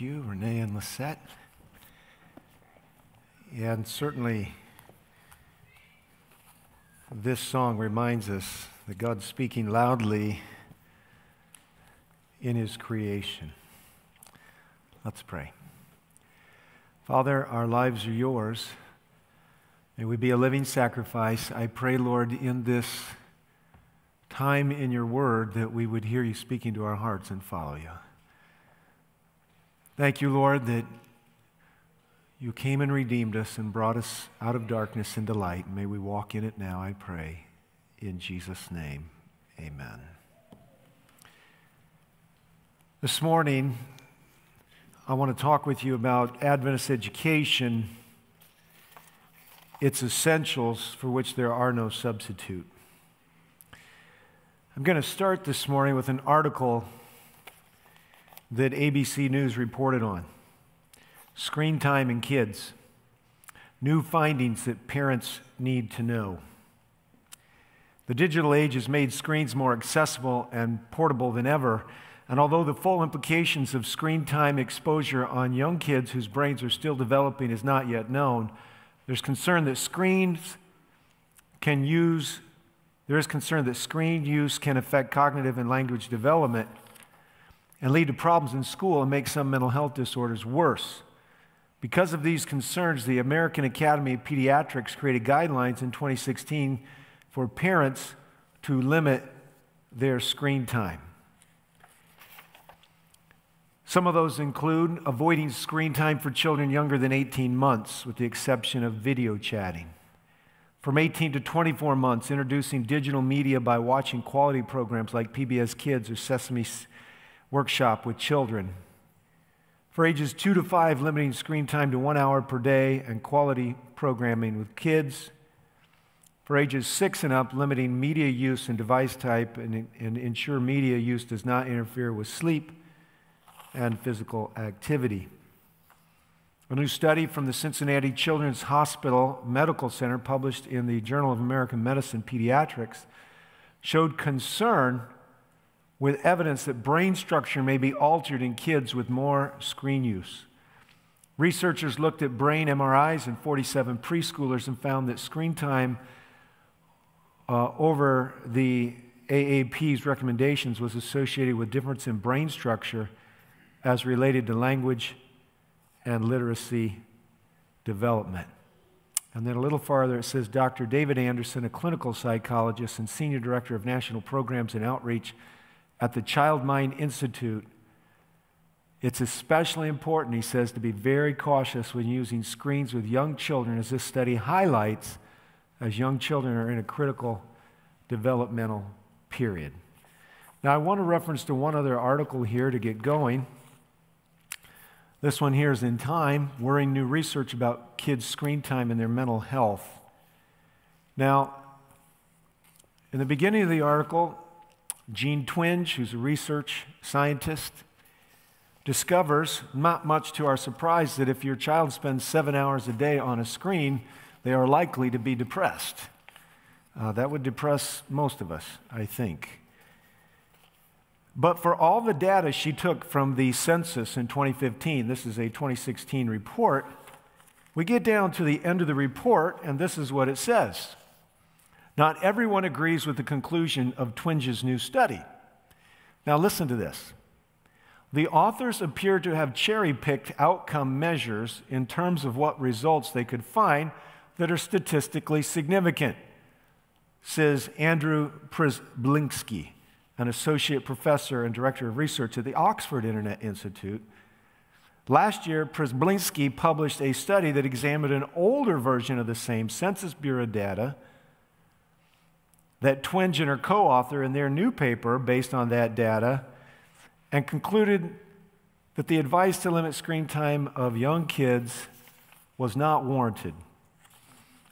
you, Renee and Lisette. And certainly, this song reminds us that God's speaking loudly in His creation. Let's pray. Father, our lives are yours. May we be a living sacrifice. I pray, Lord, in this time in your word that we would hear you speaking to our hearts and follow you. Thank you, Lord, that you came and redeemed us and brought us out of darkness into light. May we walk in it now, I pray. In Jesus' name, amen. This morning, I want to talk with you about Adventist education, its essentials for which there are no substitute. I'm going to start this morning with an article that ABC News reported on screen time in kids, new findings that parents need to know. The digital age has made screens more accessible and portable than ever. And although the full implications of screen time exposure on young kids whose brains are still developing is not yet known, there's concern that screens can use, there is concern that screen use can affect cognitive and language development and lead to problems in school and make some mental health disorders worse. Because of these concerns, the American Academy of Pediatrics created guidelines in 2016 for parents to limit their screen time. Some of those include avoiding screen time for children younger than 18 months, with the exception of video chatting. From 18 to 24 months, introducing digital media by watching quality programs like PBS Kids or Sesame workshop with children. For ages two to five, limiting screen time to one hour per day and quality programming with kids. For ages six and up, limiting media use and device type and, and ensure media use does not interfere with sleep and physical activity. A new study from the Cincinnati Children's Hospital Medical Center, published in the Journal of American Medicine Pediatrics, showed concern with evidence that brain structure may be altered in kids with more screen use. Researchers looked at brain MRIs in 47 preschoolers and found that screen time uh, over the AAP's recommendations was associated with difference in brain structure as related to language and literacy development. And then a little farther, it says Dr. David Anderson, a clinical psychologist and senior director of national programs and outreach at the Child Mind Institute, it's especially important, he says, to be very cautious when using screens with young children, as this study highlights, as young children are in a critical developmental period. Now, I want to reference to one other article here to get going. This one here is in Time, worrying new research about kids' screen time and their mental health. Now, in the beginning of the article, Jean Twenge, who's a research scientist, discovers, not much to our surprise, that if your child spends seven hours a day on a screen, they are likely to be depressed. Uh, that would depress most of us, I think. But for all the data she took from the census in 2015, this is a 2016 report, we get down to the end of the report, and this is what it says. Not everyone agrees with the conclusion of Twenge's new study. Now, listen to this. The authors appear to have cherry picked outcome measures in terms of what results they could find that are statistically significant, says Andrew Przybylski, an associate professor and director of research at the Oxford Internet Institute. Last year, Przybylski published a study that examined an older version of the same Census Bureau data that Twenge and her co author in their new paper based on that data and concluded that the advice to limit screen time of young kids was not warranted.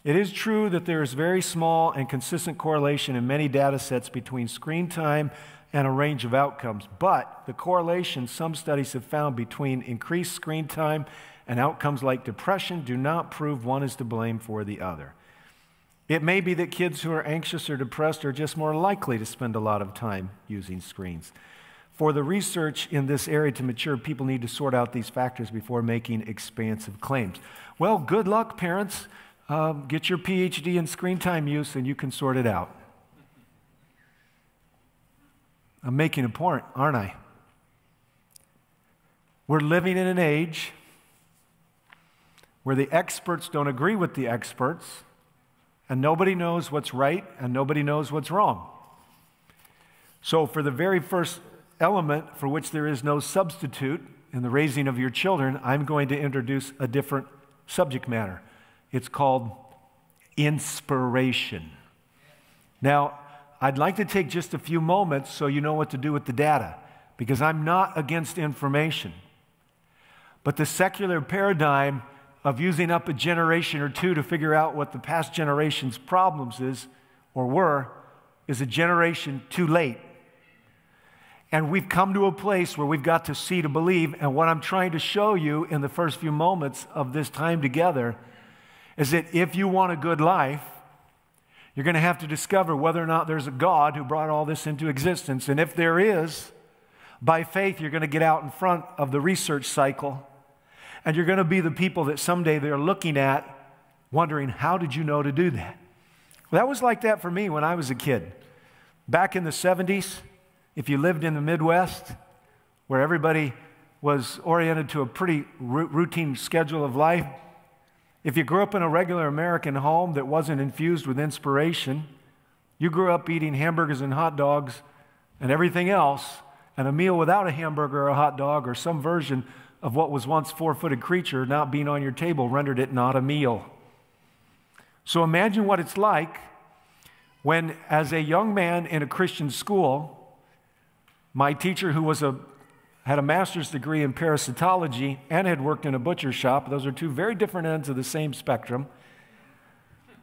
It is true that there is very small and consistent correlation in many data sets between screen time and a range of outcomes, but the correlation some studies have found between increased screen time and outcomes like depression do not prove one is to blame for the other. It may be that kids who are anxious or depressed are just more likely to spend a lot of time using screens. For the research in this area to mature, people need to sort out these factors before making expansive claims. Well, good luck, parents. Um, get your PhD in screen time use and you can sort it out. I'm making a point, aren't I? We're living in an age where the experts don't agree with the experts, and nobody knows what's right and nobody knows what's wrong. So, for the very first element for which there is no substitute in the raising of your children, I'm going to introduce a different subject matter. It's called inspiration. Now, I'd like to take just a few moments so you know what to do with the data, because I'm not against information. But the secular paradigm of using up a generation or two to figure out what the past generation's problems is or were is a generation too late. And we've come to a place where we've got to see to believe. And what I'm trying to show you in the first few moments of this time together is that if you want a good life, you're going to have to discover whether or not there's a God who brought all this into existence. And if there is, by faith, you're going to get out in front of the research cycle and you're going to be the people that someday they're looking at, wondering, how did you know to do that? Well, that was like that for me when I was a kid. Back in the 70s, if you lived in the Midwest, where everybody was oriented to a pretty routine schedule of life, if you grew up in a regular American home that wasn't infused with inspiration, you grew up eating hamburgers and hot dogs and everything else, and a meal without a hamburger or a hot dog or some version of what was once four footed creature not being on your table rendered it not a meal. So imagine what it's like when, as a young man in a Christian school, my teacher, who was a, had a master's degree in parasitology and had worked in a butcher shop, those are two very different ends of the same spectrum,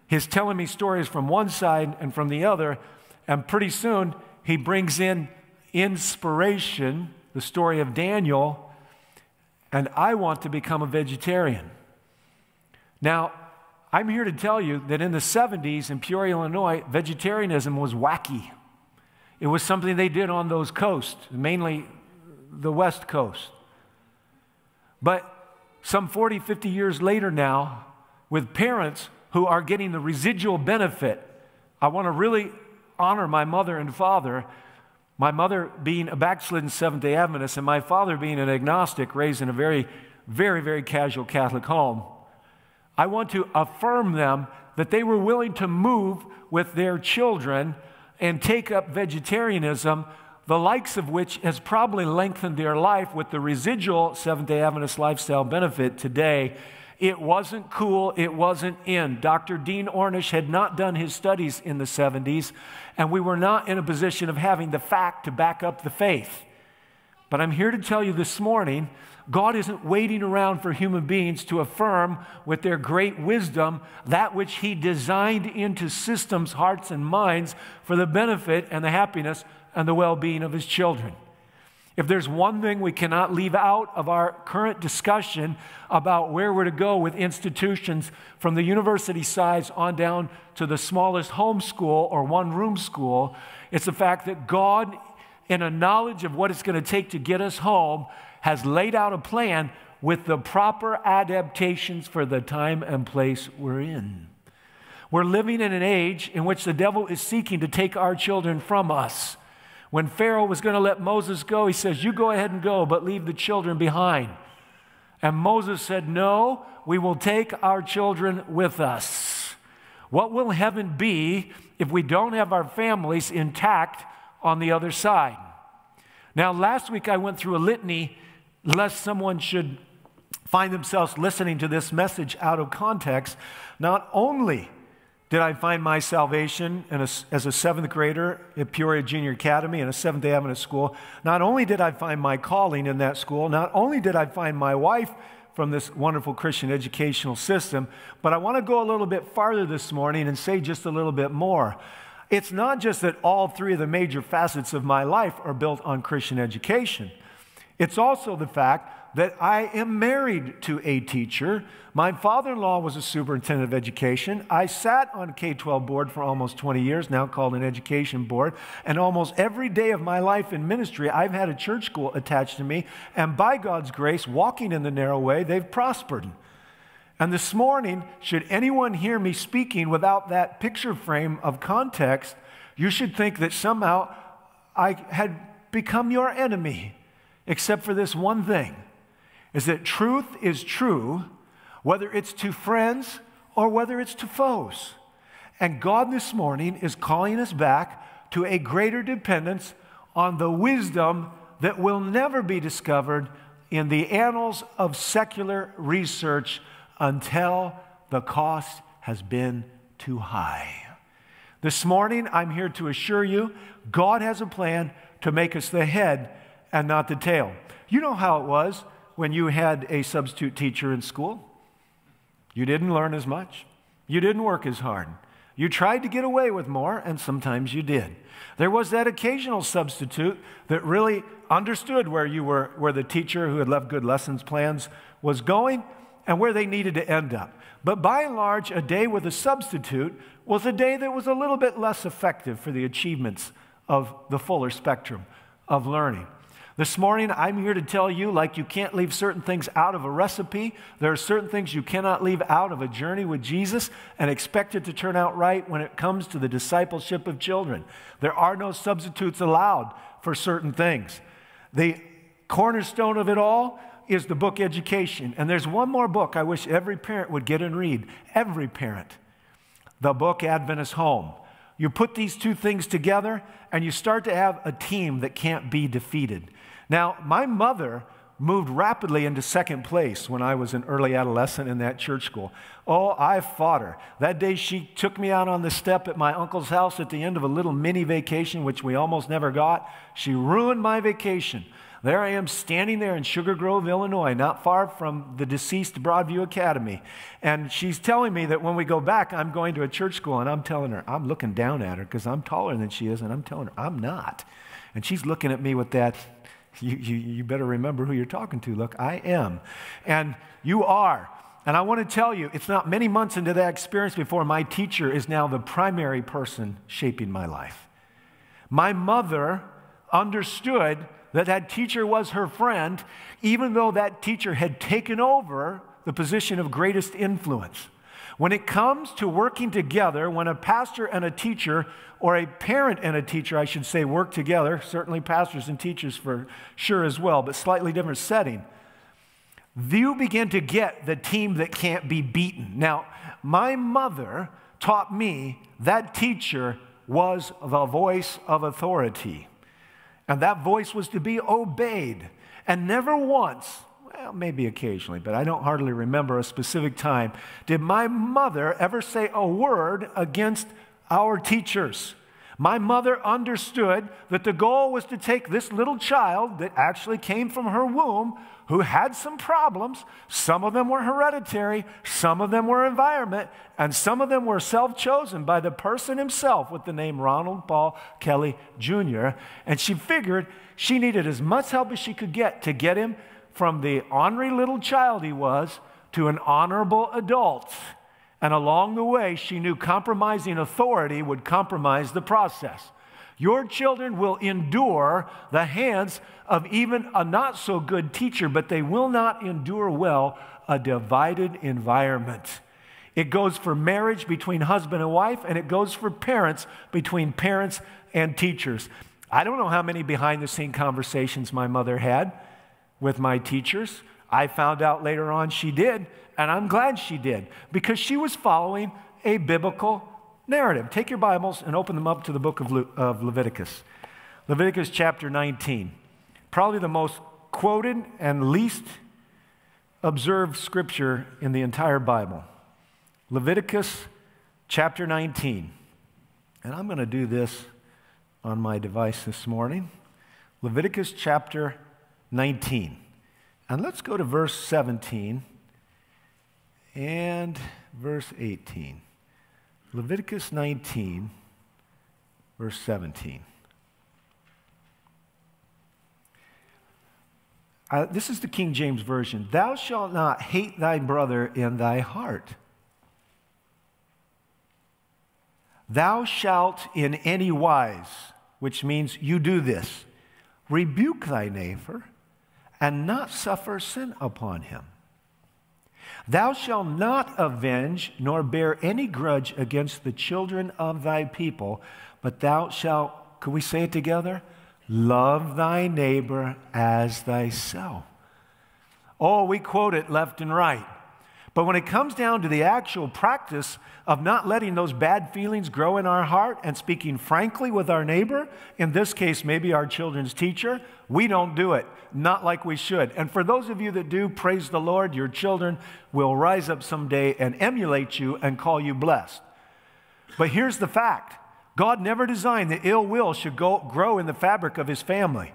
he's telling me stories from one side and from the other, and pretty soon he brings in inspiration, the story of Daniel and I want to become a vegetarian. Now, I'm here to tell you that in the 70s in Peoria, Illinois, vegetarianism was wacky. It was something they did on those coasts, mainly the West Coast. But some 40, 50 years later now, with parents who are getting the residual benefit, I want to really honor my mother and father my mother being a backslidden Seventh day Adventist and my father being an agnostic raised in a very, very, very casual Catholic home, I want to affirm them that they were willing to move with their children and take up vegetarianism, the likes of which has probably lengthened their life with the residual Seventh day Adventist lifestyle benefit today it wasn't cool, it wasn't in. Dr. Dean Ornish had not done his studies in the 70s, and we were not in a position of having the fact to back up the faith. But I'm here to tell you this morning God isn't waiting around for human beings to affirm with their great wisdom that which He designed into systems, hearts, and minds for the benefit and the happiness and the well being of His children. If there's one thing we cannot leave out of our current discussion about where we're to go with institutions from the university size on down to the smallest homeschool or one room school, it's the fact that God, in a knowledge of what it's going to take to get us home, has laid out a plan with the proper adaptations for the time and place we're in. We're living in an age in which the devil is seeking to take our children from us. When Pharaoh was going to let Moses go, he says, You go ahead and go, but leave the children behind. And Moses said, No, we will take our children with us. What will heaven be if we don't have our families intact on the other side? Now, last week I went through a litany lest someone should find themselves listening to this message out of context. Not only did I find my salvation a, as a seventh grader at Peoria Junior Academy in a Seventh day Adventist school. Not only did I find my calling in that school, not only did I find my wife from this wonderful Christian educational system, but I want to go a little bit farther this morning and say just a little bit more. It's not just that all three of the major facets of my life are built on Christian education. It's also the fact that I am married to a teacher. My father in law was a superintendent of education. I sat on K 12 board for almost 20 years, now called an education board. And almost every day of my life in ministry, I've had a church school attached to me. And by God's grace, walking in the narrow way, they've prospered. And this morning, should anyone hear me speaking without that picture frame of context, you should think that somehow I had become your enemy except for this one thing is that truth is true, whether it's to friends or whether it's to foes. And God this morning is calling us back to a greater dependence on the wisdom that will never be discovered in the annals of secular research until the cost has been too high. This morning, I'm here to assure you God has a plan to make us the head and not the tail. You know how it was when you had a substitute teacher in school. You didn't learn as much, you didn't work as hard. You tried to get away with more, and sometimes you did. There was that occasional substitute that really understood where you were, where the teacher who had left good lessons plans was going and where they needed to end up. But by and large, a day with a substitute was a day that was a little bit less effective for the achievements of the fuller spectrum of learning. This morning, I'm here to tell you, like you can't leave certain things out of a recipe, there are certain things you cannot leave out of a journey with Jesus and expect it to turn out right when it comes to the discipleship of children. There are no substitutes allowed for certain things. The cornerstone of it all is the book Education. And there's one more book I wish every parent would get and read. Every parent. The book Adventist Home. You put these two things together, and you start to have a team that can't be defeated. Now, my mother moved rapidly into second place when I was an early adolescent in that church school. Oh, I fought her. That day she took me out on the step at my uncle's house at the end of a little mini vacation, which we almost never got. She ruined my vacation. There I am standing there in Sugar Grove, Illinois, not far from the deceased Broadview Academy. And she's telling me that when we go back, I'm going to a church school. And I'm telling her, I'm looking down at her because I'm taller than she is. And I'm telling her, I'm not. And she's looking at me with that you, you, you better remember who you're talking to. Look, I am. And you are. And I want to tell you, it's not many months into that experience before my teacher is now the primary person shaping my life. My mother understood that that teacher was her friend, even though that teacher had taken over the position of greatest influence. When it comes to working together, when a pastor and a teacher, or a parent and a teacher, I should say, work together, certainly pastors and teachers for sure as well, but slightly different setting, you begin to get the team that can't be beaten. Now, my mother taught me that teacher was the voice of authority. And that voice was to be obeyed. And never once well, maybe occasionally, but I don't hardly remember a specific time, did my mother ever say a word against our teachers. My mother understood that the goal was to take this little child that actually came from her womb, who had some problems. Some of them were hereditary, some of them were environment, and some of them were self chosen by the person himself with the name Ronald Paul Kelly Jr. And she figured she needed as much help as she could get to get him from the ornery little child he was to an honorable adult. And along the way, she knew compromising authority would compromise the process. Your children will endure the hands of even a not so good teacher, but they will not endure well a divided environment. It goes for marriage between husband and wife, and it goes for parents between parents and teachers. I don't know how many behind the scene conversations my mother had with my teachers. I found out later on she did, and I'm glad she did because she was following a biblical narrative. Take your Bibles and open them up to the book of, Le- of Leviticus. Leviticus chapter 19. Probably the most quoted and least observed scripture in the entire Bible. Leviticus chapter 19. And I'm going to do this on my device this morning. Leviticus chapter 19. And let's go to verse 17 and verse 18. Leviticus 19, verse 17. Uh, this is the King James Version. Thou shalt not hate thy brother in thy heart. Thou shalt in any wise, which means you do this, rebuke thy neighbor and not suffer sin upon him. Thou shalt not avenge nor bear any grudge against the children of thy people, but thou shalt, can we say it together? Love thy neighbor as thyself. Oh, we quote it left and right. But when it comes down to the actual practice of not letting those bad feelings grow in our heart and speaking frankly with our neighbor, in this case, maybe our children's teacher, we don't do it, not like we should. And for those of you that do, praise the Lord, your children will rise up someday and emulate you and call you blessed. But here's the fact God never designed that ill will should go, grow in the fabric of his family.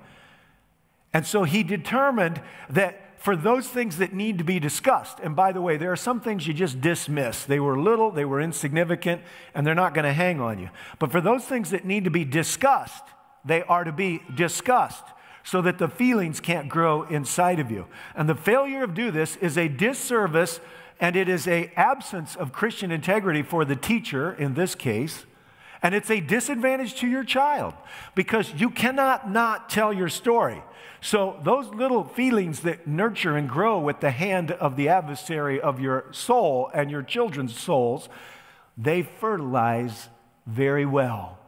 And so he determined that for those things that need to be discussed. And by the way, there are some things you just dismiss. They were little, they were insignificant, and they're not going to hang on you. But for those things that need to be discussed, they are to be discussed so that the feelings can't grow inside of you. And the failure of do this is a disservice and it is a absence of Christian integrity for the teacher in this case. And it's a disadvantage to your child because you cannot not tell your story. So, those little feelings that nurture and grow with the hand of the adversary of your soul and your children's souls, they fertilize very well.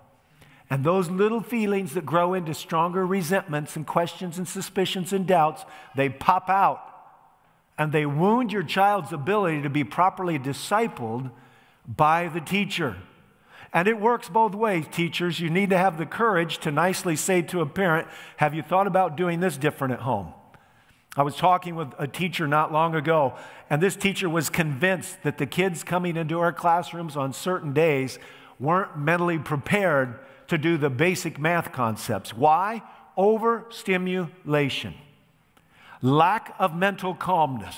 And those little feelings that grow into stronger resentments and questions and suspicions and doubts, they pop out and they wound your child's ability to be properly discipled by the teacher. And it works both ways, teachers. You need to have the courage to nicely say to a parent, Have you thought about doing this different at home? I was talking with a teacher not long ago, and this teacher was convinced that the kids coming into our classrooms on certain days weren't mentally prepared to do the basic math concepts. Why? Overstimulation, lack of mental calmness.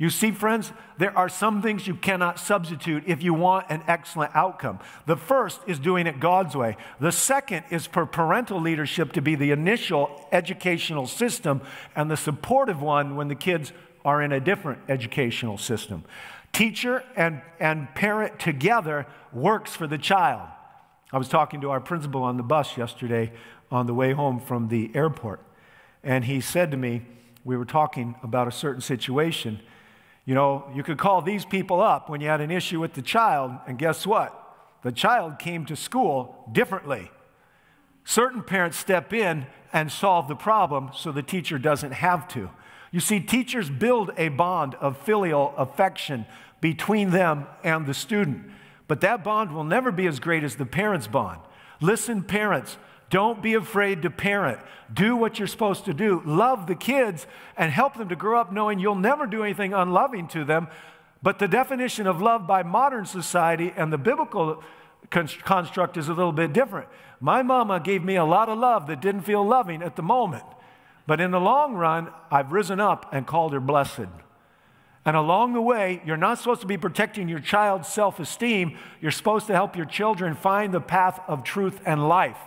You see, friends, there are some things you cannot substitute if you want an excellent outcome. The first is doing it God's way. The second is for parental leadership to be the initial educational system and the supportive one when the kids are in a different educational system. Teacher and, and parent together works for the child. I was talking to our principal on the bus yesterday on the way home from the airport, and he said to me, we were talking about a certain situation you know, you could call these people up when you had an issue with the child, and guess what? The child came to school differently. Certain parents step in and solve the problem so the teacher doesn't have to. You see, teachers build a bond of filial affection between them and the student, but that bond will never be as great as the parent's bond. Listen, parents, don't be afraid to parent. Do what you're supposed to do. Love the kids and help them to grow up knowing you'll never do anything unloving to them. But the definition of love by modern society and the biblical construct is a little bit different. My mama gave me a lot of love that didn't feel loving at the moment. But in the long run, I've risen up and called her blessed. And along the way, you're not supposed to be protecting your child's self esteem. You're supposed to help your children find the path of truth and life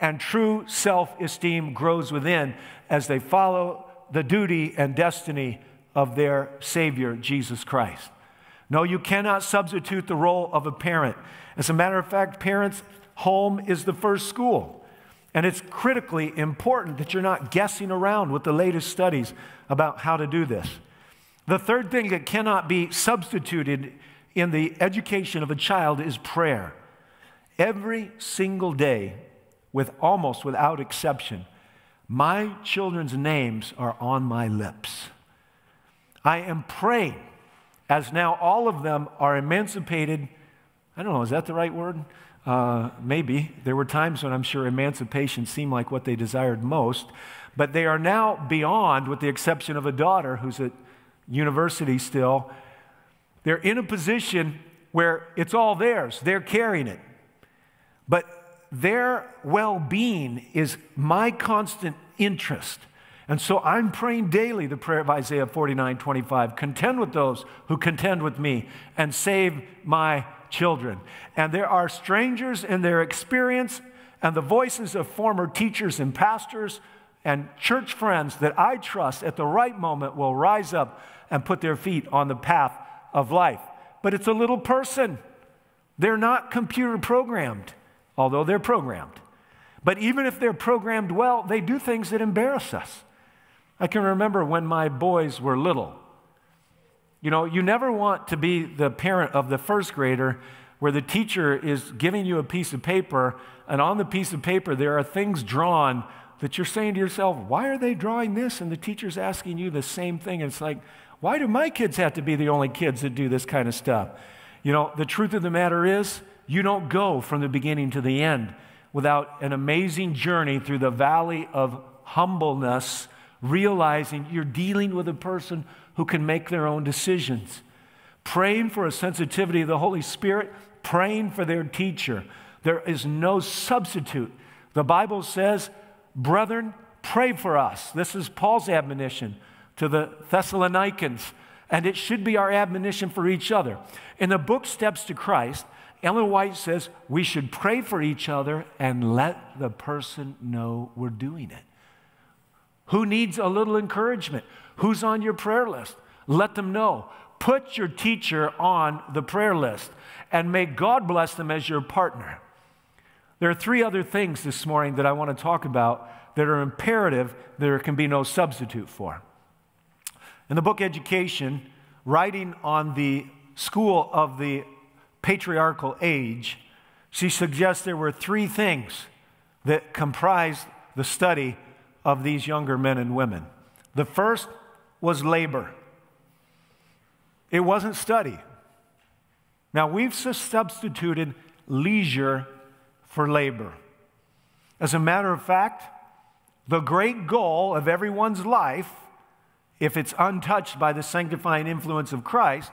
and true self esteem grows within as they follow the duty and destiny of their Savior, Jesus Christ. No, you cannot substitute the role of a parent. As a matter of fact, parents' home is the first school. And it's critically important that you're not guessing around with the latest studies about how to do this. The third thing that cannot be substituted in the education of a child is prayer. Every single day, with almost without exception, my children's names are on my lips. I am praying as now all of them are emancipated. I don't know, is that the right word? Uh, maybe. There were times when I'm sure emancipation seemed like what they desired most, but they are now beyond, with the exception of a daughter who's at university still. They're in a position where it's all theirs, they're carrying it. But their well being is my constant interest. And so I'm praying daily the prayer of Isaiah 49 25. Contend with those who contend with me and save my children. And there are strangers in their experience and the voices of former teachers and pastors and church friends that I trust at the right moment will rise up and put their feet on the path of life. But it's a little person. They're not computer programmed, although they're programmed. But even if they're programmed well, they do things that embarrass us. I can remember when my boys were little. You know, you never want to be the parent of the first grader where the teacher is giving you a piece of paper, and on the piece of paper there are things drawn that you're saying to yourself, why are they drawing this? And the teacher's asking you the same thing. And it's like, why do my kids have to be the only kids that do this kind of stuff? You know, the truth of the matter is, you don't go from the beginning to the end without an amazing journey through the valley of humbleness, realizing you're dealing with a person who can make their own decisions. Praying for a sensitivity of the Holy Spirit, praying for their teacher. There is no substitute. The Bible says, Brethren, pray for us. This is Paul's admonition to the Thessalonians, and it should be our admonition for each other. In the book Steps to Christ, Ellen White says we should pray for each other and let the person know we're doing it. Who needs a little encouragement? Who's on your prayer list? Let them know. Put your teacher on the prayer list and may God bless them as your partner. There are three other things this morning that I want to talk about that are imperative, there can be no substitute for. In the book Education, writing on the school of the patriarchal age, she suggests there were three things that comprised the study of these younger men and women. The first was labor, it wasn't study. Now, we've substituted leisure for labor. As a matter of fact, the great goal of everyone's life, if it's untouched by the sanctifying influence of Christ,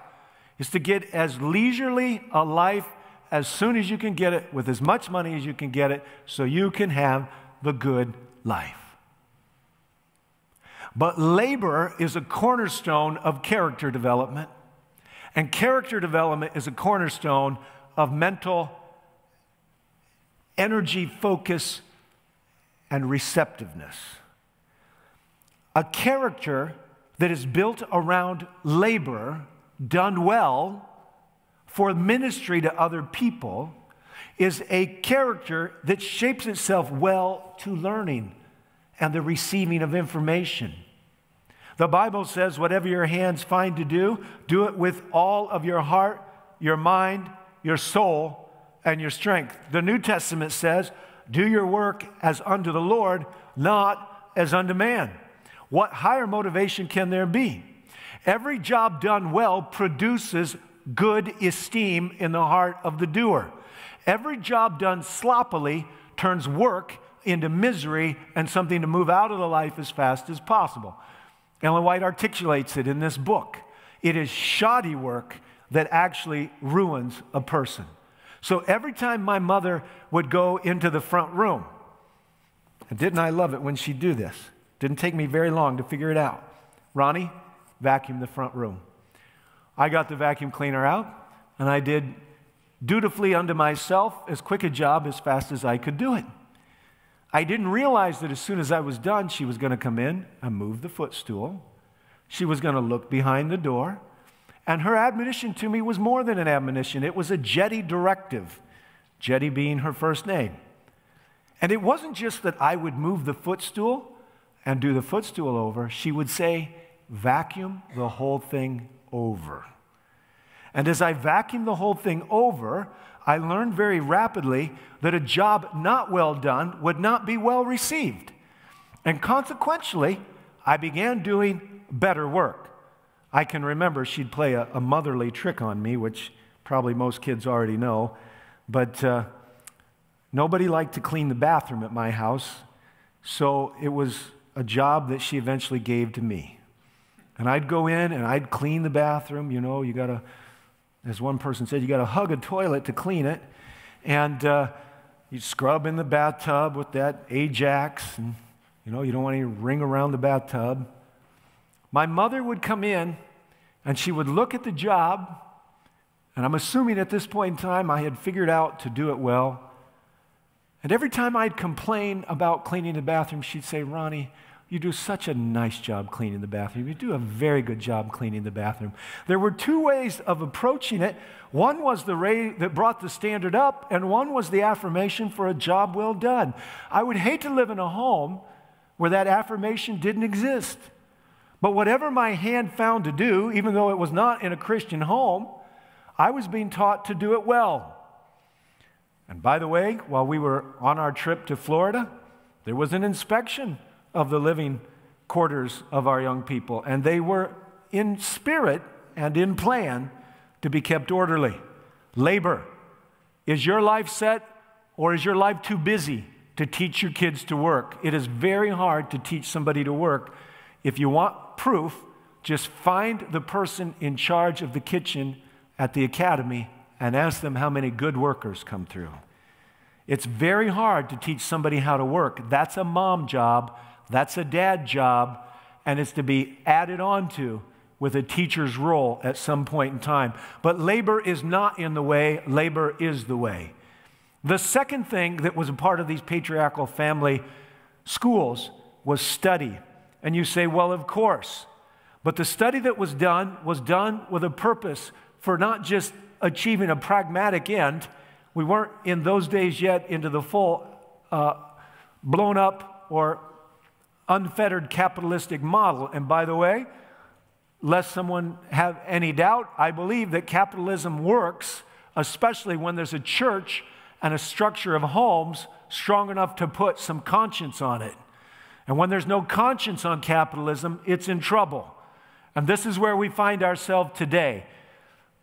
is to get as leisurely a life as soon as you can get it, with as much money as you can get it, so you can have the good life. But labor is a cornerstone of character development, and character development is a cornerstone of mental energy, focus, and receptiveness. A character that is built around labor done well for ministry to other people is a character that shapes itself well to learning and the receiving of information. The Bible says, whatever your hands find to do, do it with all of your heart, your mind, your soul, and your strength. The New Testament says, do your work as unto the Lord, not as unto man. What higher motivation can there be? Every job done well produces good esteem in the heart of the doer. Every job done sloppily turns work into misery and something to move out of the life as fast as possible. Ellen White articulates it in this book. It is shoddy work that actually ruins a person. So every time my mother would go into the front room, and didn't I love it when she'd do this? Didn't take me very long to figure it out. Ronnie, vacuum the front room. I got the vacuum cleaner out, and I did dutifully unto myself as quick a job as fast as I could do it. I didn't realize that as soon as I was done, she was going to come in and move the footstool. She was going to look behind the door. And her admonition to me was more than an admonition, it was a jetty directive, Jetty being her first name. And it wasn't just that I would move the footstool and do the footstool over, she would say, vacuum the whole thing over. And as I vacuumed the whole thing over, I learned very rapidly that a job not well done would not be well received. And consequentially, I began doing better work. I can remember she'd play a, a motherly trick on me, which probably most kids already know, but uh, nobody liked to clean the bathroom at my house, so it was a job that she eventually gave to me. And I'd go in and I'd clean the bathroom. You know, you got to, as one person said, you got to hug a toilet to clean it. And uh, you scrub in the bathtub with that Ajax. And, you know, you don't want any ring around the bathtub. My mother would come in and she would look at the job. And I'm assuming at this point in time I had figured out to do it well. And every time I'd complain about cleaning the bathroom, she'd say, Ronnie, you do such a nice job cleaning the bathroom. You do a very good job cleaning the bathroom. There were two ways of approaching it. One was the that brought the standard up, and one was the affirmation for a job well done. I would hate to live in a home where that affirmation didn't exist. But whatever my hand found to do, even though it was not in a Christian home, I was being taught to do it well. And by the way, while we were on our trip to Florida, there was an inspection of the living quarters of our young people, and they were in spirit and in plan to be kept orderly. Labor. Is your life set or is your life too busy to teach your kids to work? It is very hard to teach somebody to work. If you want proof, just find the person in charge of the kitchen at the academy and ask them how many good workers come through. It's very hard to teach somebody how to work. That's a mom job, that's a dad job, and it's to be added on to with a teacher's role at some point in time. But labor is not in the way, labor is the way. The second thing that was a part of these patriarchal family schools was study. And you say, well, of course. But the study that was done was done with a purpose for not just achieving a pragmatic end. We weren't in those days yet into the full uh, blown up or unfettered capitalistic model. And by the way, lest someone have any doubt, I believe that capitalism works, especially when there's a church and a structure of homes strong enough to put some conscience on it. And when there's no conscience on capitalism, it's in trouble. And this is where we find ourselves today.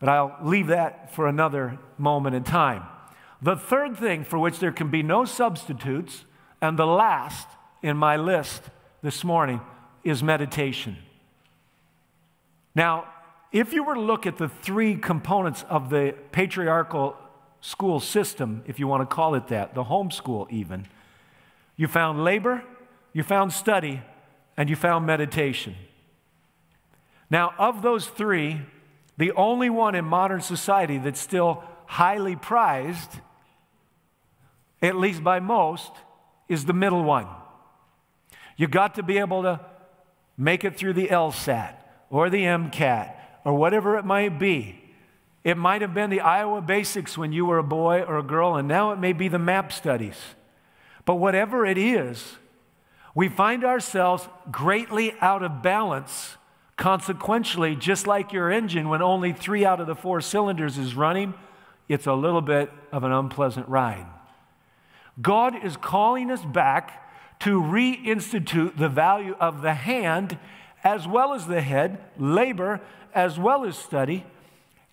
But I'll leave that for another moment in time. The third thing for which there can be no substitutes, and the last in my list this morning, is meditation. Now, if you were to look at the three components of the patriarchal school system, if you want to call it that, the homeschool even, you found labor, you found study, and you found meditation. Now, of those three, the only one in modern society that's still highly prized, at least by most, is the middle one. You got to be able to make it through the LSAT or the MCAT or whatever it might be. It might have been the Iowa Basics when you were a boy or a girl, and now it may be the MAP studies. But whatever it is, we find ourselves greatly out of balance. Consequentially, just like your engine, when only three out of the four cylinders is running, it's a little bit of an unpleasant ride. God is calling us back to reinstitute the value of the hand as well as the head, labor as well as study,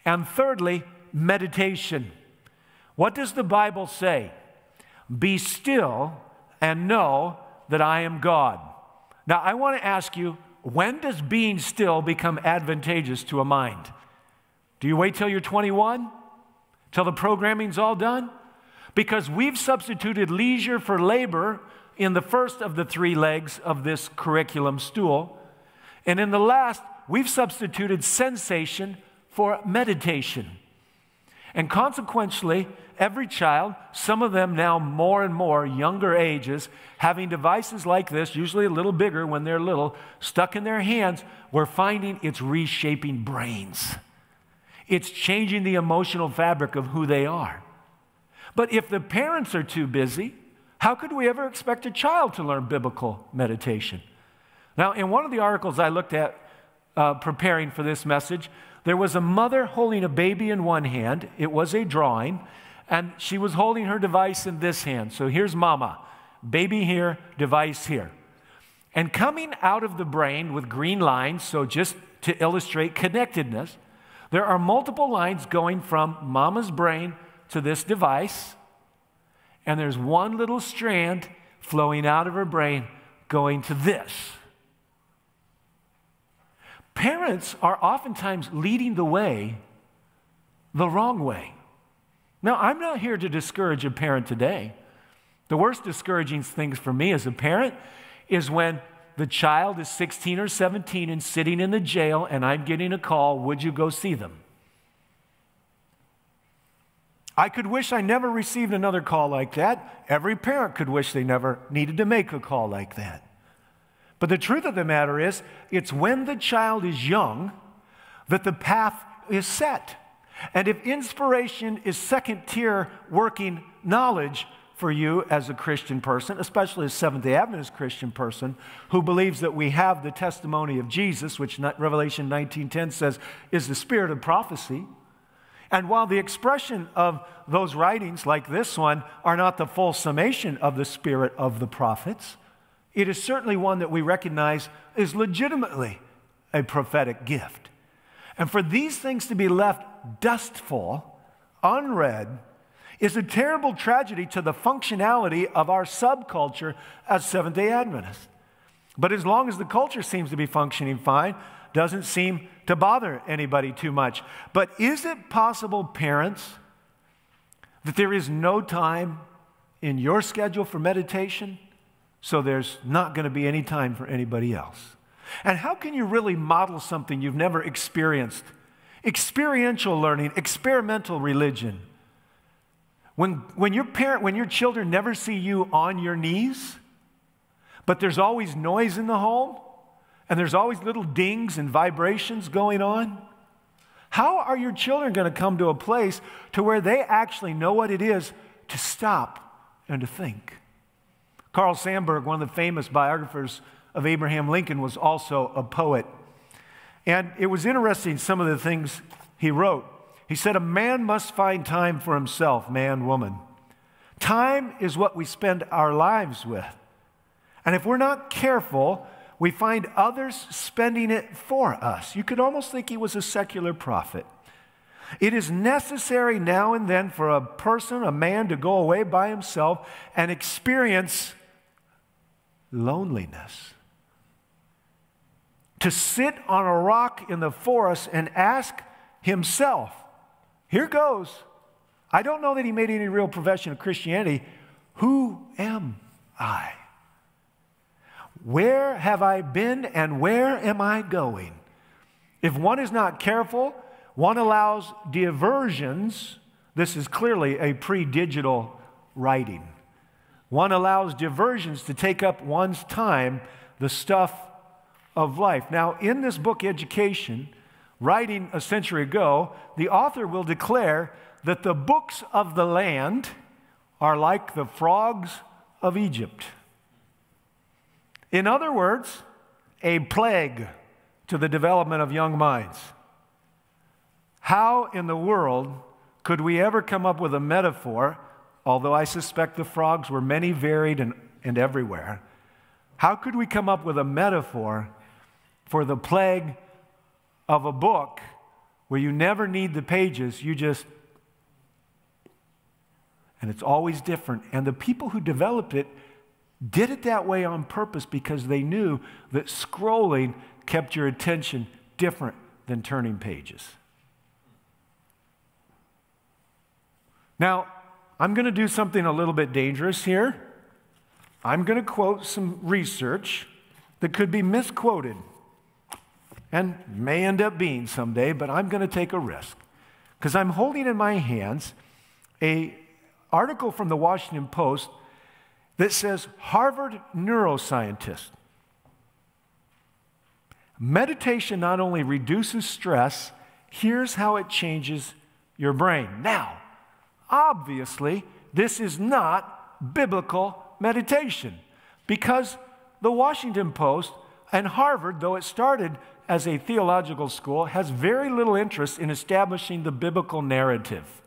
and thirdly, meditation. What does the Bible say? Be still and know that I am God. Now, I want to ask you when does being still become advantageous to a mind? Do you wait till you're 21? Till the programming's all done? Because we've substituted leisure for labor in the first of the three legs of this curriculum stool. And in the last, we've substituted sensation for meditation. And consequently, every child, some of them now more and more younger ages, having devices like this, usually a little bigger when they're little, stuck in their hands, we're finding it's reshaping brains. It's changing the emotional fabric of who they are. But if the parents are too busy, how could we ever expect a child to learn biblical meditation? Now, in one of the articles I looked at uh, preparing for this message, there was a mother holding a baby in one hand. It was a drawing, and she was holding her device in this hand. So here's mama, baby here, device here. And coming out of the brain with green lines, so just to illustrate connectedness, there are multiple lines going from mama's brain to this device and there's one little strand flowing out of her brain going to this. Parents are oftentimes leading the way the wrong way. Now, I'm not here to discourage a parent today. The worst discouraging things for me as a parent is when the child is 16 or 17 and sitting in the jail and I'm getting a call, would you go see them? I could wish I never received another call like that. Every parent could wish they never needed to make a call like that. But the truth of the matter is, it's when the child is young that the path is set. And if inspiration is second tier working knowledge for you as a Christian person, especially a Seventh day Adventist Christian person who believes that we have the testimony of Jesus, which Revelation 19:10 says is the spirit of prophecy, and while the expression of those writings, like this one, are not the full summation of the spirit of the prophets, it is certainly one that we recognize is legitimately a prophetic gift. And for these things to be left dustful, unread, is a terrible tragedy to the functionality of our subculture as Seventh day Adventists. But as long as the culture seems to be functioning fine, doesn't seem to bother anybody too much. But is it possible, parents, that there is no time in your schedule for meditation, so there's not going to be any time for anybody else? And how can you really model something you've never experienced? Experiential learning, experimental religion. When, when your parent, when your children never see you on your knees, but there's always noise in the home, and there's always little dings and vibrations going on? How are your children going to come to a place to where they actually know what it is to stop and to think? Carl Sandburg, one of the famous biographers of Abraham Lincoln, was also a poet. And it was interesting some of the things he wrote. He said, A man must find time for himself, man, woman. Time is what we spend our lives with. And if we're not careful, we find others spending it for us. You could almost think he was a secular prophet. It is necessary now and then for a person, a man, to go away by himself and experience loneliness. To sit on a rock in the forest and ask himself, here goes. I don't know that he made any real profession of Christianity. Who am I? Where have I been and where am I going? If one is not careful, one allows diversions. This is clearly a pre digital writing. One allows diversions to take up one's time, the stuff of life. Now, in this book, Education, writing a century ago, the author will declare that the books of the land are like the frogs of Egypt. In other words, a plague to the development of young minds. How in the world could we ever come up with a metaphor, although I suspect the frogs were many, varied, and, and everywhere? How could we come up with a metaphor for the plague of a book where you never need the pages, you just, and it's always different. And the people who developed it did it that way on purpose because they knew that scrolling kept your attention different than turning pages. Now, I'm going to do something a little bit dangerous here. I'm going to quote some research that could be misquoted and may end up being someday, but I'm going to take a risk because I'm holding in my hands a article from the Washington Post that says Harvard neuroscientist. Meditation not only reduces stress, here's how it changes your brain. Now, obviously, this is not biblical meditation because the Washington Post and Harvard, though it started as a theological school, has very little interest in establishing the biblical narrative.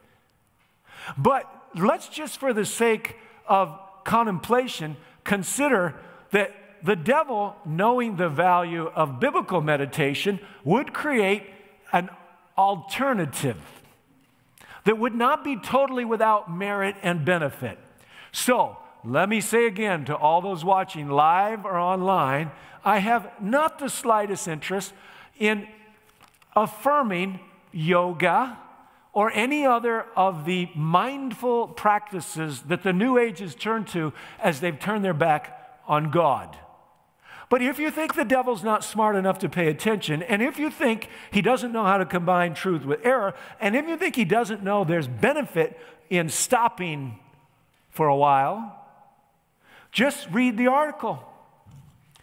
But let's just, for the sake of contemplation, consider that the devil, knowing the value of biblical meditation, would create an alternative that would not be totally without merit and benefit. So, let me say again to all those watching live or online, I have not the slightest interest in affirming yoga or any other of the mindful practices that the New Age has turned to as they've turned their back on God. But if you think the devil's not smart enough to pay attention, and if you think he doesn't know how to combine truth with error, and if you think he doesn't know there's benefit in stopping for a while, just read the article.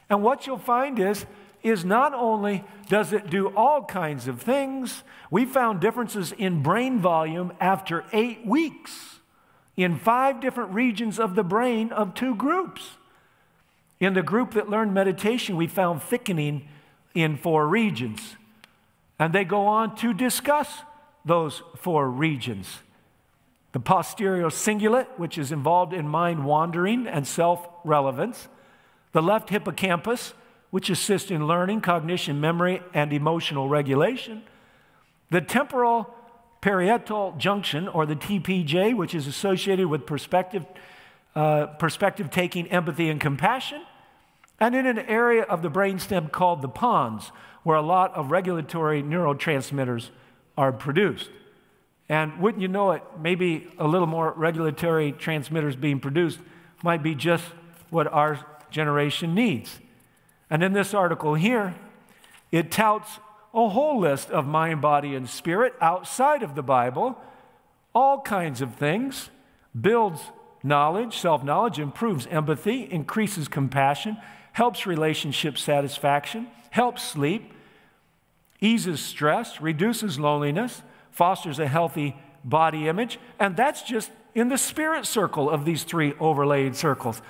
And what you'll find is, is not only does it do all kinds of things, we found differences in brain volume after eight weeks in five different regions of the brain of two groups. In the group that learned meditation, we found thickening in four regions. And they go on to discuss those four regions. The posterior cingulate, which is involved in mind wandering and self relevance. The left hippocampus, which assist in learning, cognition, memory, and emotional regulation. The temporal parietal junction, or the TPJ, which is associated with perspective, uh, perspective taking, empathy, and compassion and in an area of the brainstem called the pons, where a lot of regulatory neurotransmitters are produced. And wouldn't you know it, maybe a little more regulatory transmitters being produced might be just what our generation needs. And in this article here, it touts a whole list of mind, body, and spirit outside of the Bible, all kinds of things, builds knowledge, self knowledge, improves empathy, increases compassion, helps relationship satisfaction, helps sleep, eases stress, reduces loneliness, fosters a healthy body image, and that's just in the spirit circle of these three overlaid circles.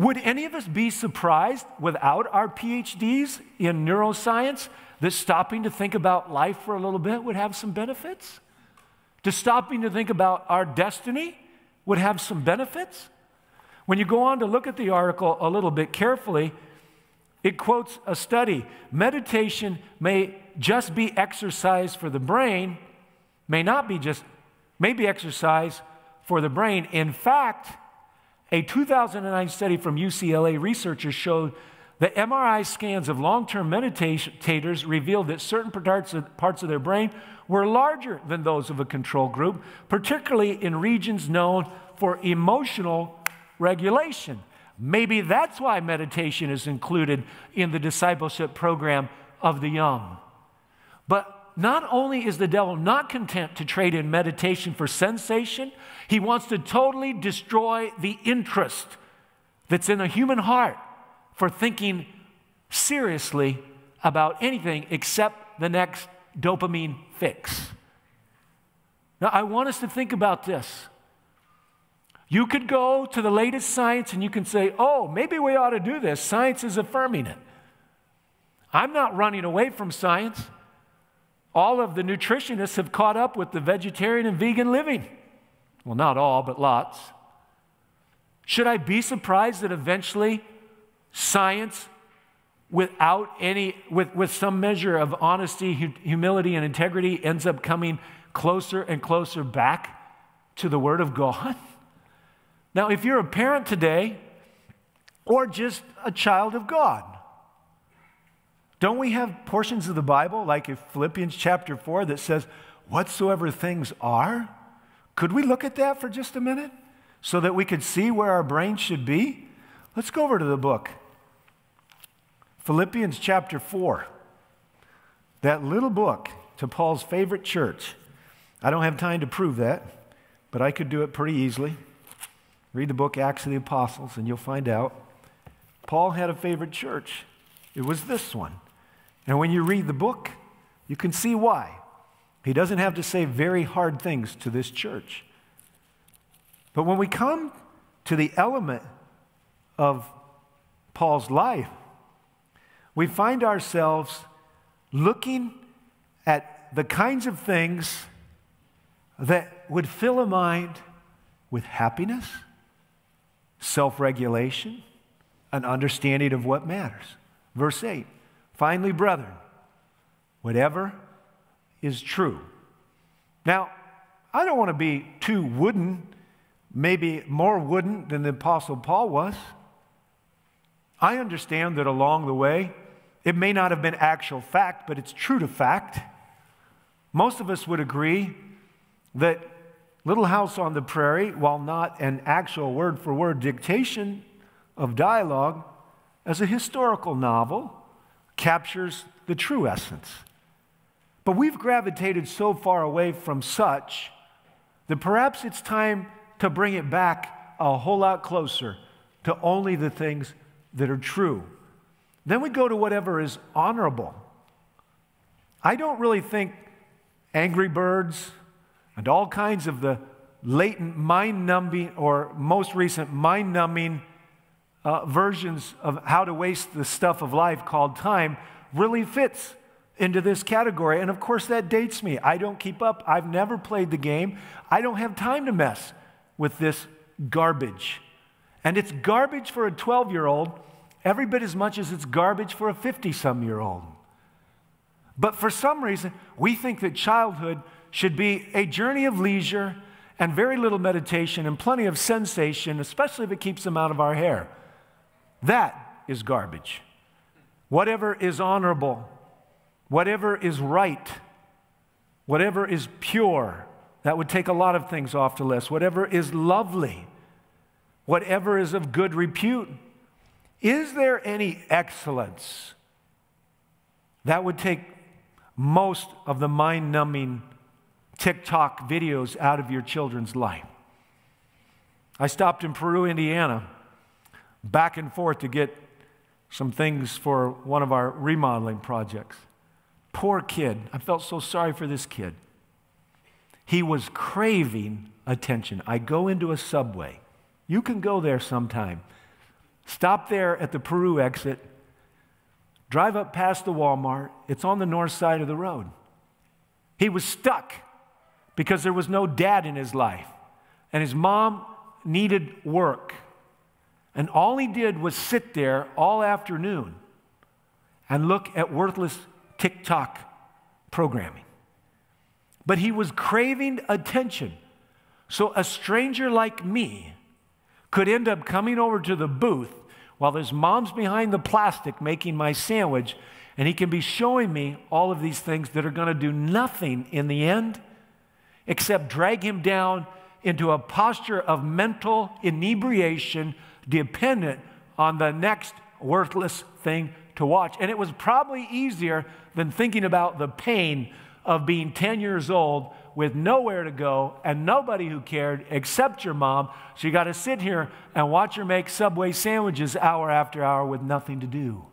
Would any of us be surprised without our PhDs in neuroscience that stopping to think about life for a little bit would have some benefits? To stopping to think about our destiny would have some benefits? When you go on to look at the article a little bit carefully, it quotes a study. Meditation may just be exercise for the brain, may not be just, may be exercise for the brain. In fact, a 2009 study from UCLA researchers showed that MRI scans of long term meditators revealed that certain parts of, their brain were larger than those of a control group, particularly in regions known for emotional regulation. Maybe that's why meditation is included in the discipleship program of the young. But not only is the devil not content to trade in meditation for sensation, he wants to totally destroy the interest that's in a human heart for thinking seriously about anything except the next dopamine fix. Now, I want us to think about this. You could go to the latest science and you can say, oh, maybe we ought to do this. Science is affirming it. I'm not running away from science. All of the nutritionists have caught up with the vegetarian and vegan living. Well, not all, but lots. Should I be surprised that eventually science, without any, with, with some measure of honesty, humility, and integrity, ends up coming closer and closer back to the Word of God? Now, if you're a parent today or just a child of God, don't we have portions of the Bible, like in Philippians chapter 4, that says, Whatsoever things are? Could we look at that for just a minute so that we could see where our brain should be? Let's go over to the book. Philippians chapter 4. That little book to Paul's favorite church. I don't have time to prove that, but I could do it pretty easily. Read the book Acts of the Apostles, and you'll find out. Paul had a favorite church. It was this one. And when you read the book, you can see why. He doesn't have to say very hard things to this church. But when we come to the element of Paul's life, we find ourselves looking at the kinds of things that would fill a mind with happiness self regulation, an understanding of what matters. Verse 8 Finally, brethren, whatever is true. Now, I don't want to be too wooden, maybe more wooden than the Apostle Paul was. I understand that along the way, it may not have been actual fact, but it's true to fact. Most of us would agree that Little House on the Prairie, while not an actual word for word dictation of dialogue, as a historical novel, captures the true essence. But we've gravitated so far away from such that perhaps it's time to bring it back a whole lot closer to only the things that are true. Then we go to whatever is honorable. I don't really think Angry Birds and all kinds of the latent mind numbing or most recent mind numbing uh, versions of how to waste the stuff of life called time really fits into this category. And of course, that dates me. I don't keep up. I've never played the game. I don't have time to mess with this garbage. And it's garbage for a 12 year old every bit as much as it's garbage for a 50 some year old. But for some reason, we think that childhood should be a journey of leisure and very little meditation and plenty of sensation, especially if it keeps them out of our hair. That is garbage. Whatever is honorable, whatever is right, whatever is pure, that would take a lot of things off the list. Whatever is lovely, whatever is of good repute. Is there any excellence? That would take most of the mind numbing TikTok videos out of your children's life. I stopped in Peru, Indiana, back and forth to get some things for one of our remodeling projects. Poor kid. I felt so sorry for this kid. He was craving attention. I go into a subway. You can go there sometime. Stop there at the Peru exit. Drive up past the Walmart. It's on the north side of the road. He was stuck because there was no dad in his life, and his mom needed work. And all he did was sit there all afternoon and look at worthless TikTok programming. But he was craving attention. So a stranger like me could end up coming over to the booth while his mom's behind the plastic making my sandwich, and he can be showing me all of these things that are going to do nothing in the end except drag him down into a posture of mental inebriation dependent on the next worthless thing to watch. And it was probably easier than thinking about the pain of being 10 years old with nowhere to go and nobody who cared except your mom. So you got to sit here and watch her make Subway sandwiches hour after hour with nothing to do.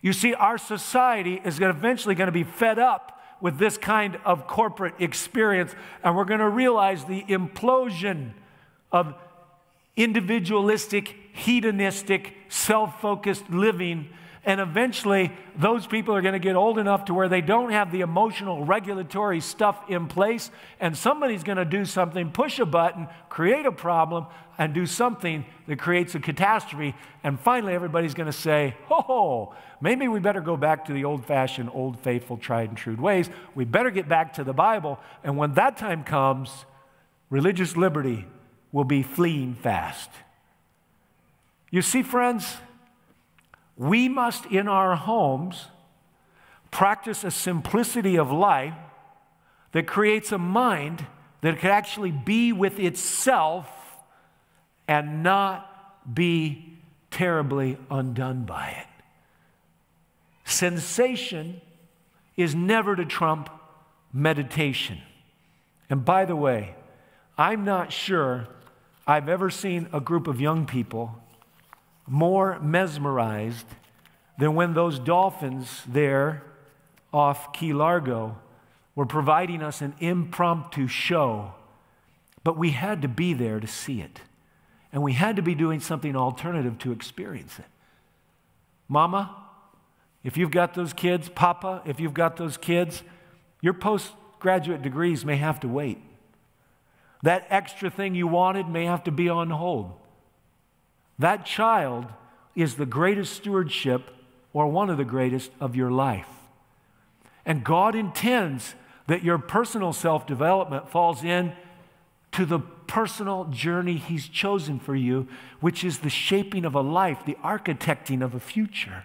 You see, our society is eventually going to be fed up with this kind of corporate experience, and we're going to realize the implosion of individualistic, hedonistic, self focused living. And eventually, those people are going to get old enough to where they don't have the emotional regulatory stuff in place, and somebody's going to do something, push a button, create a problem, and do something that creates a catastrophe. And finally, everybody's going to say, Oh, maybe we better go back to the old fashioned, old faithful, tried and true ways. We better get back to the Bible. And when that time comes, religious liberty will be fleeing fast. You see, friends, we must in our homes practice a simplicity of life that creates a mind that can actually be with itself and not be terribly undone by it. Sensation is never to trump meditation. And by the way, I'm not sure I've ever seen a group of young people more mesmerized than when those dolphins there off Key Largo were providing us an impromptu show. But we had to be there to see it. And we had to be doing something alternative to experience it. Mama, if you've got those kids, Papa, if you've got those kids, your postgraduate degrees may have to wait. That extra thing you wanted may have to be on hold. That child is the greatest stewardship or one of the greatest of your life. And God intends that your personal self development falls in to the personal journey He's chosen for you, which is the shaping of a life, the architecting of a future.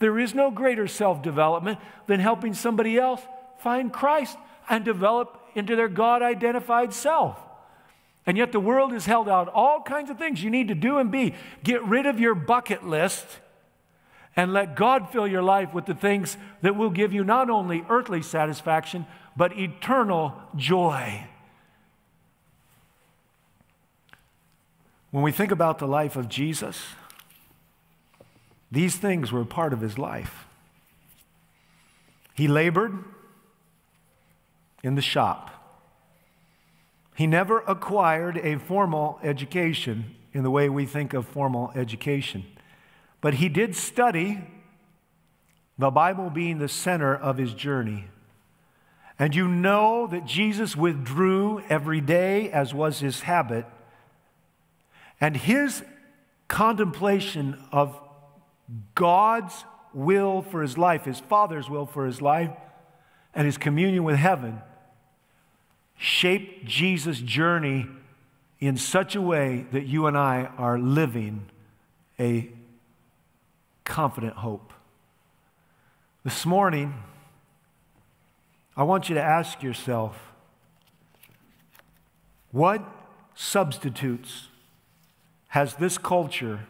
There is no greater self development than helping somebody else find Christ and develop into their God identified self. And yet the world has held out all kinds of things you need to do and be. Get rid of your bucket list and let God fill your life with the things that will give you not only earthly satisfaction, but eternal joy. When we think about the life of Jesus, these things were part of his life. He labored in the shop. He never acquired a formal education in the way we think of formal education. But he did study, the Bible being the center of his journey. And you know that Jesus withdrew every day, as was his habit. And his contemplation of God's will for his life, his Father's will for his life, and his communion with heaven shaped Jesus' journey in such a way that you and I are living a confident hope. This morning, I want you to ask yourself what substitutes has this culture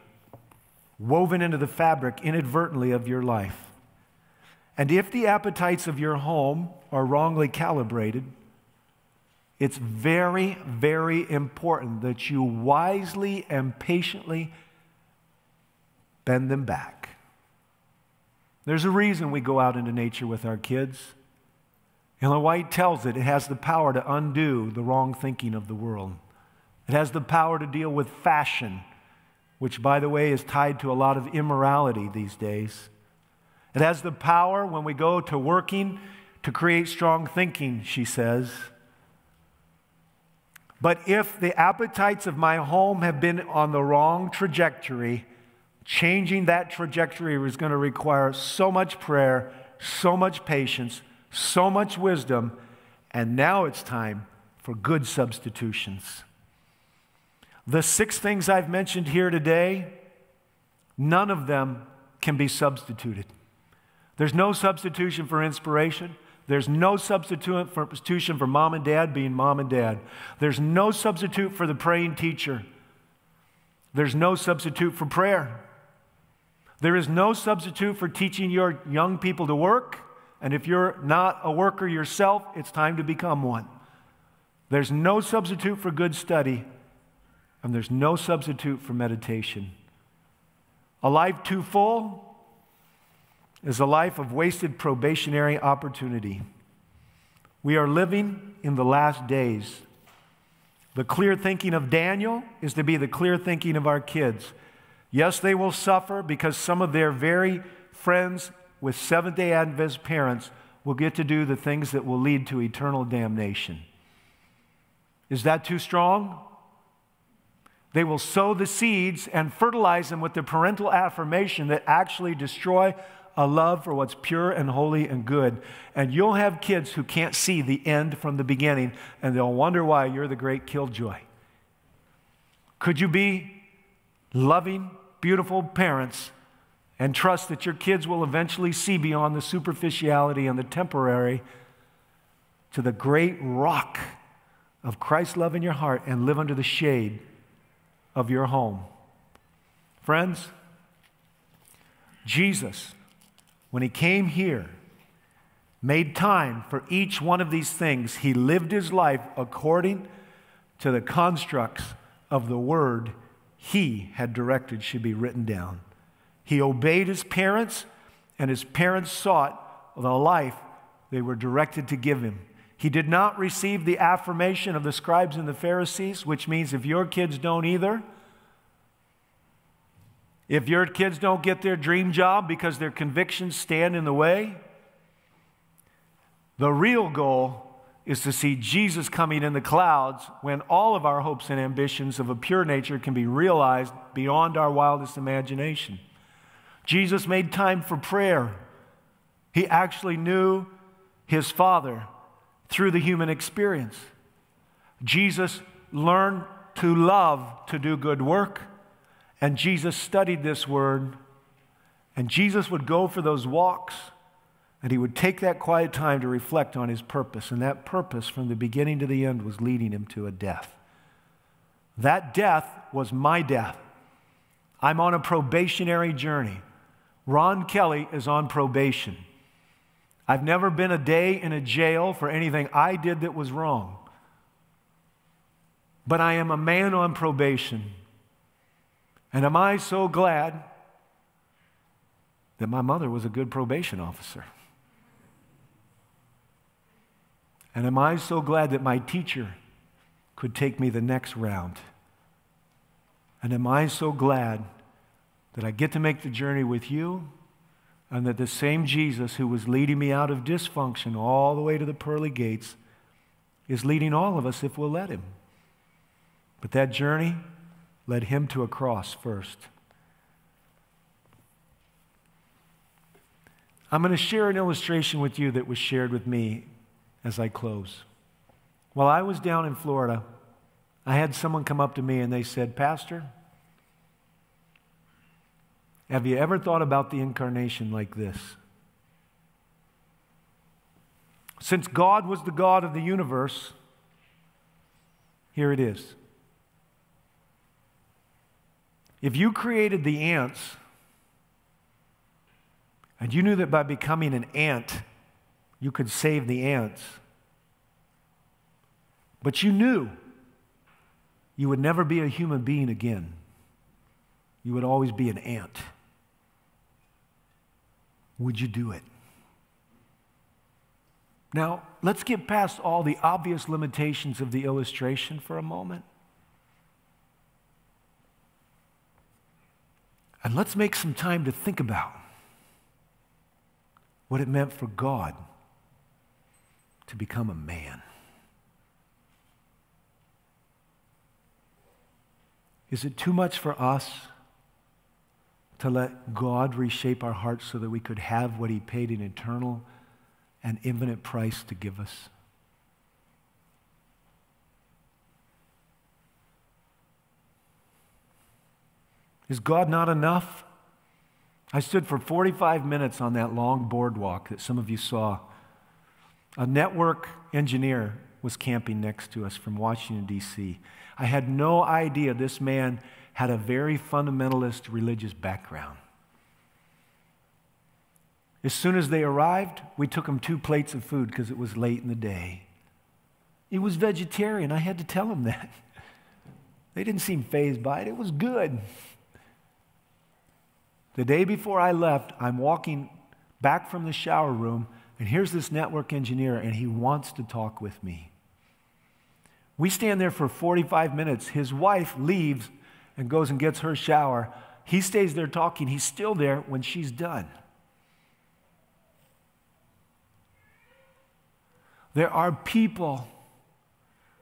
woven into the fabric inadvertently of your life? And if the appetites of your home are wrongly calibrated, it's very, very important that you wisely and patiently bend them back. There's a reason we go out into nature with our kids. Ellen White tells it, it has the power to undo the wrong thinking of the world. It has the power to deal with fashion, which, by the way, is tied to a lot of immorality these days. It has the power when we go to working to create strong thinking, she says. But if the appetites of my home have been on the wrong trajectory, changing that trajectory is going to require so much prayer, so much patience, so much wisdom, and now it's time for good substitutions. The six things I've mentioned here today, none of them can be substituted. There's no substitution for inspiration. There's no substitute for, substitution for mom and dad being mom and dad. There's no substitute for the praying teacher. There's no substitute for prayer. There is no substitute for teaching your young people to work. And if you're not a worker yourself, it's time to become one. There's no substitute for good study, and there's no substitute for meditation. A life too full is a life of wasted probationary opportunity. We are living in the last days. The clear thinking of Daniel is to be the clear thinking of our kids. Yes, they will suffer because some of their very friends with Seventh day Adventist parents will get to do the things that will lead to eternal damnation. Is that too strong? They will sow the seeds and fertilize them with the parental affirmation that actually destroy a love for what's pure and holy and good. And you'll have kids who can't see the end from the beginning, and they'll wonder why you're the great killjoy. Could you be loving, beautiful parents and trust that your kids will eventually see beyond the superficiality and the temporary to the great rock of Christ's love in your heart and live under the shade of your home. Friends, Jesus, when he came here, made time for each one of these things. He lived his life according to the constructs of the word he had directed should be written down. He obeyed his parents, and his parents sought the life they were directed to give him. He did not receive the affirmation of the scribes and the Pharisees, which means if your kids don't either, if your kids don't get their dream job because their convictions stand in the way, the real goal is to see Jesus coming in the clouds when all of our hopes and ambitions of a pure nature can be realized beyond our wildest imagination. Jesus made time for prayer. He actually knew his Father through the human experience. Jesus learned to love to do good work, and Jesus studied this word, and Jesus would go for those walks and he would take that quiet time to reflect on his purpose. And that purpose, from the beginning to the end, was leading him to a death. That death was my death. I'm on a probationary journey. Ron Kelly is on probation. I've never been a day in a jail for anything I did that was wrong. But I am a man on probation. And am I so glad that my mother was a good probation officer? And am I so glad that my teacher could take me the next round? And am I so glad that I get to make the journey with you and that the same Jesus who was leading me out of dysfunction all the way to the pearly gates is leading all of us if we'll let him. But that journey led him to a cross first. I'm going to share an illustration with you that was shared with me as I close. While I was down in Florida, I had someone come up to me and they said, Pastor, have you ever thought about the incarnation like this? Since God was the God of the universe, here it is. If you created the ants, and you knew that by becoming an ant, you could save the ants. But you knew you would never be a human being again. You would always be an ant. Would you do it? Now, let's get past all the obvious limitations of the illustration for a moment. And let's make some time to think about what it meant for God to become a man. Is it too much for us to let God reshape our hearts so that we could have what He paid an eternal and infinite price to give us? Is God not enough? I stood for 45 minutes on that long boardwalk that some of you saw. A network engineer was camping next to us from Washington, D.C. I had no idea this man had a very fundamentalist religious background. As soon as they arrived, we took them two plates of food because it was late in the day. He was vegetarian. I had to tell him that. They didn't seem fazed by it. It was good. The day before I left, I'm walking back from the shower room, and here's this network engineer, and he wants to talk with me. We stand there for 45 minutes. His wife leaves and goes and gets her shower. He stays there talking. He's still there when she's done. There are people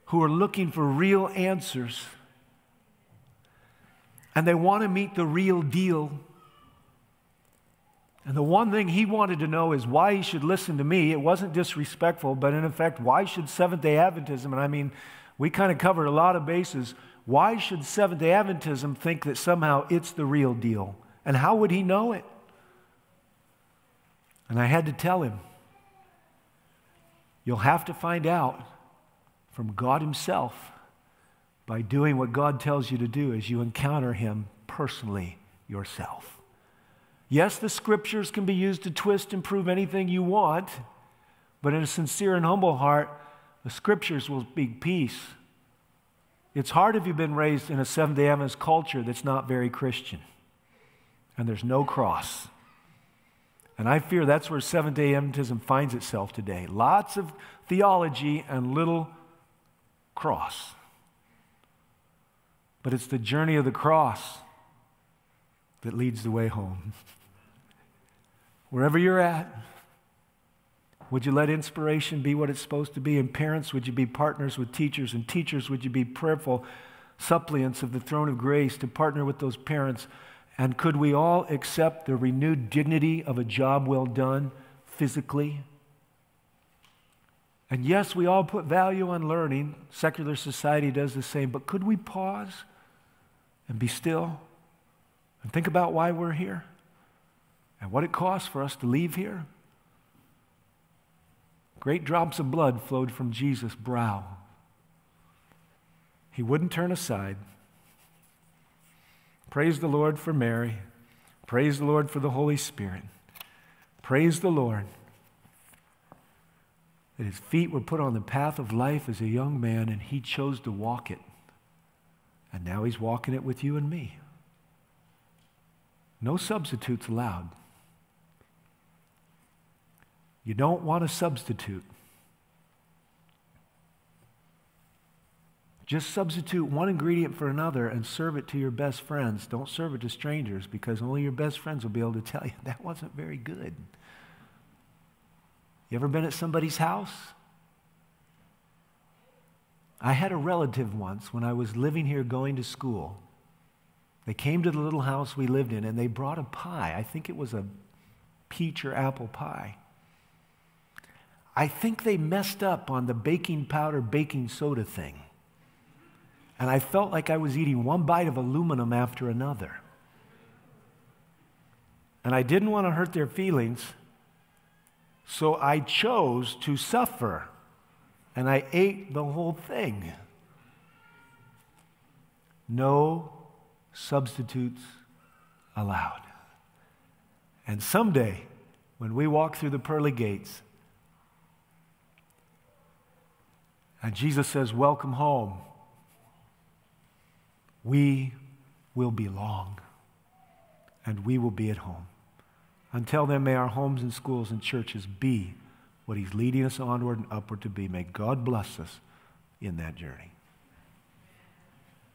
who are looking for real answers, and they want to meet the real deal and the one thing he wanted to know is why he should listen to me. It wasn't disrespectful, but in effect, why should Seventh day Adventism, and I mean, we kind of covered a lot of bases, why should Seventh day Adventism think that somehow it's the real deal? And how would he know it? And I had to tell him, you'll have to find out from God Himself by doing what God tells you to do as you encounter Him personally yourself. Yes, the scriptures can be used to twist and prove anything you want, but in a sincere and humble heart, the scriptures will speak peace. It's hard if you've been raised in a Seventh day Adventist culture that's not very Christian, and there's no cross. And I fear that's where Seventh day Adventism finds itself today. Lots of theology and little cross. But it's the journey of the cross that leads the way home. Wherever you're at, would you let inspiration be what it's supposed to be? And parents, would you be partners with teachers? And teachers, would you be prayerful suppliants of the throne of grace to partner with those parents? And could we all accept the renewed dignity of a job well done physically? And yes, we all put value on learning. Secular society does the same. But could we pause and be still and think about why we're here? And what it costs for us to leave here. Great drops of blood flowed from Jesus' brow. He wouldn't turn aside. Praise the Lord for Mary. Praise the Lord for the Holy Spirit. Praise the Lord that his feet were put on the path of life as a young man and he chose to walk it. And now he's walking it with you and me. No substitutes allowed. You don't want a substitute. Just substitute one ingredient for another and serve it to your best friends. Don't serve it to strangers because only your best friends will be able to tell you that wasn't very good. You ever been at somebody's house? I had a relative once when I was living here going to school. They came to the little house we lived in and they brought a pie. I think it was a peach or apple pie. I think they messed up on the baking powder, baking soda thing. And I felt like I was eating one bite of aluminum after another. And I didn't want to hurt their feelings, so I chose to suffer. And I ate the whole thing. No substitutes allowed. And someday, when we walk through the pearly gates, and Jesus says, Welcome home we will belong and we will be at home. Until then, may our homes and schools and churches be what He's leading us onward and upward to be. May God bless us in that journey.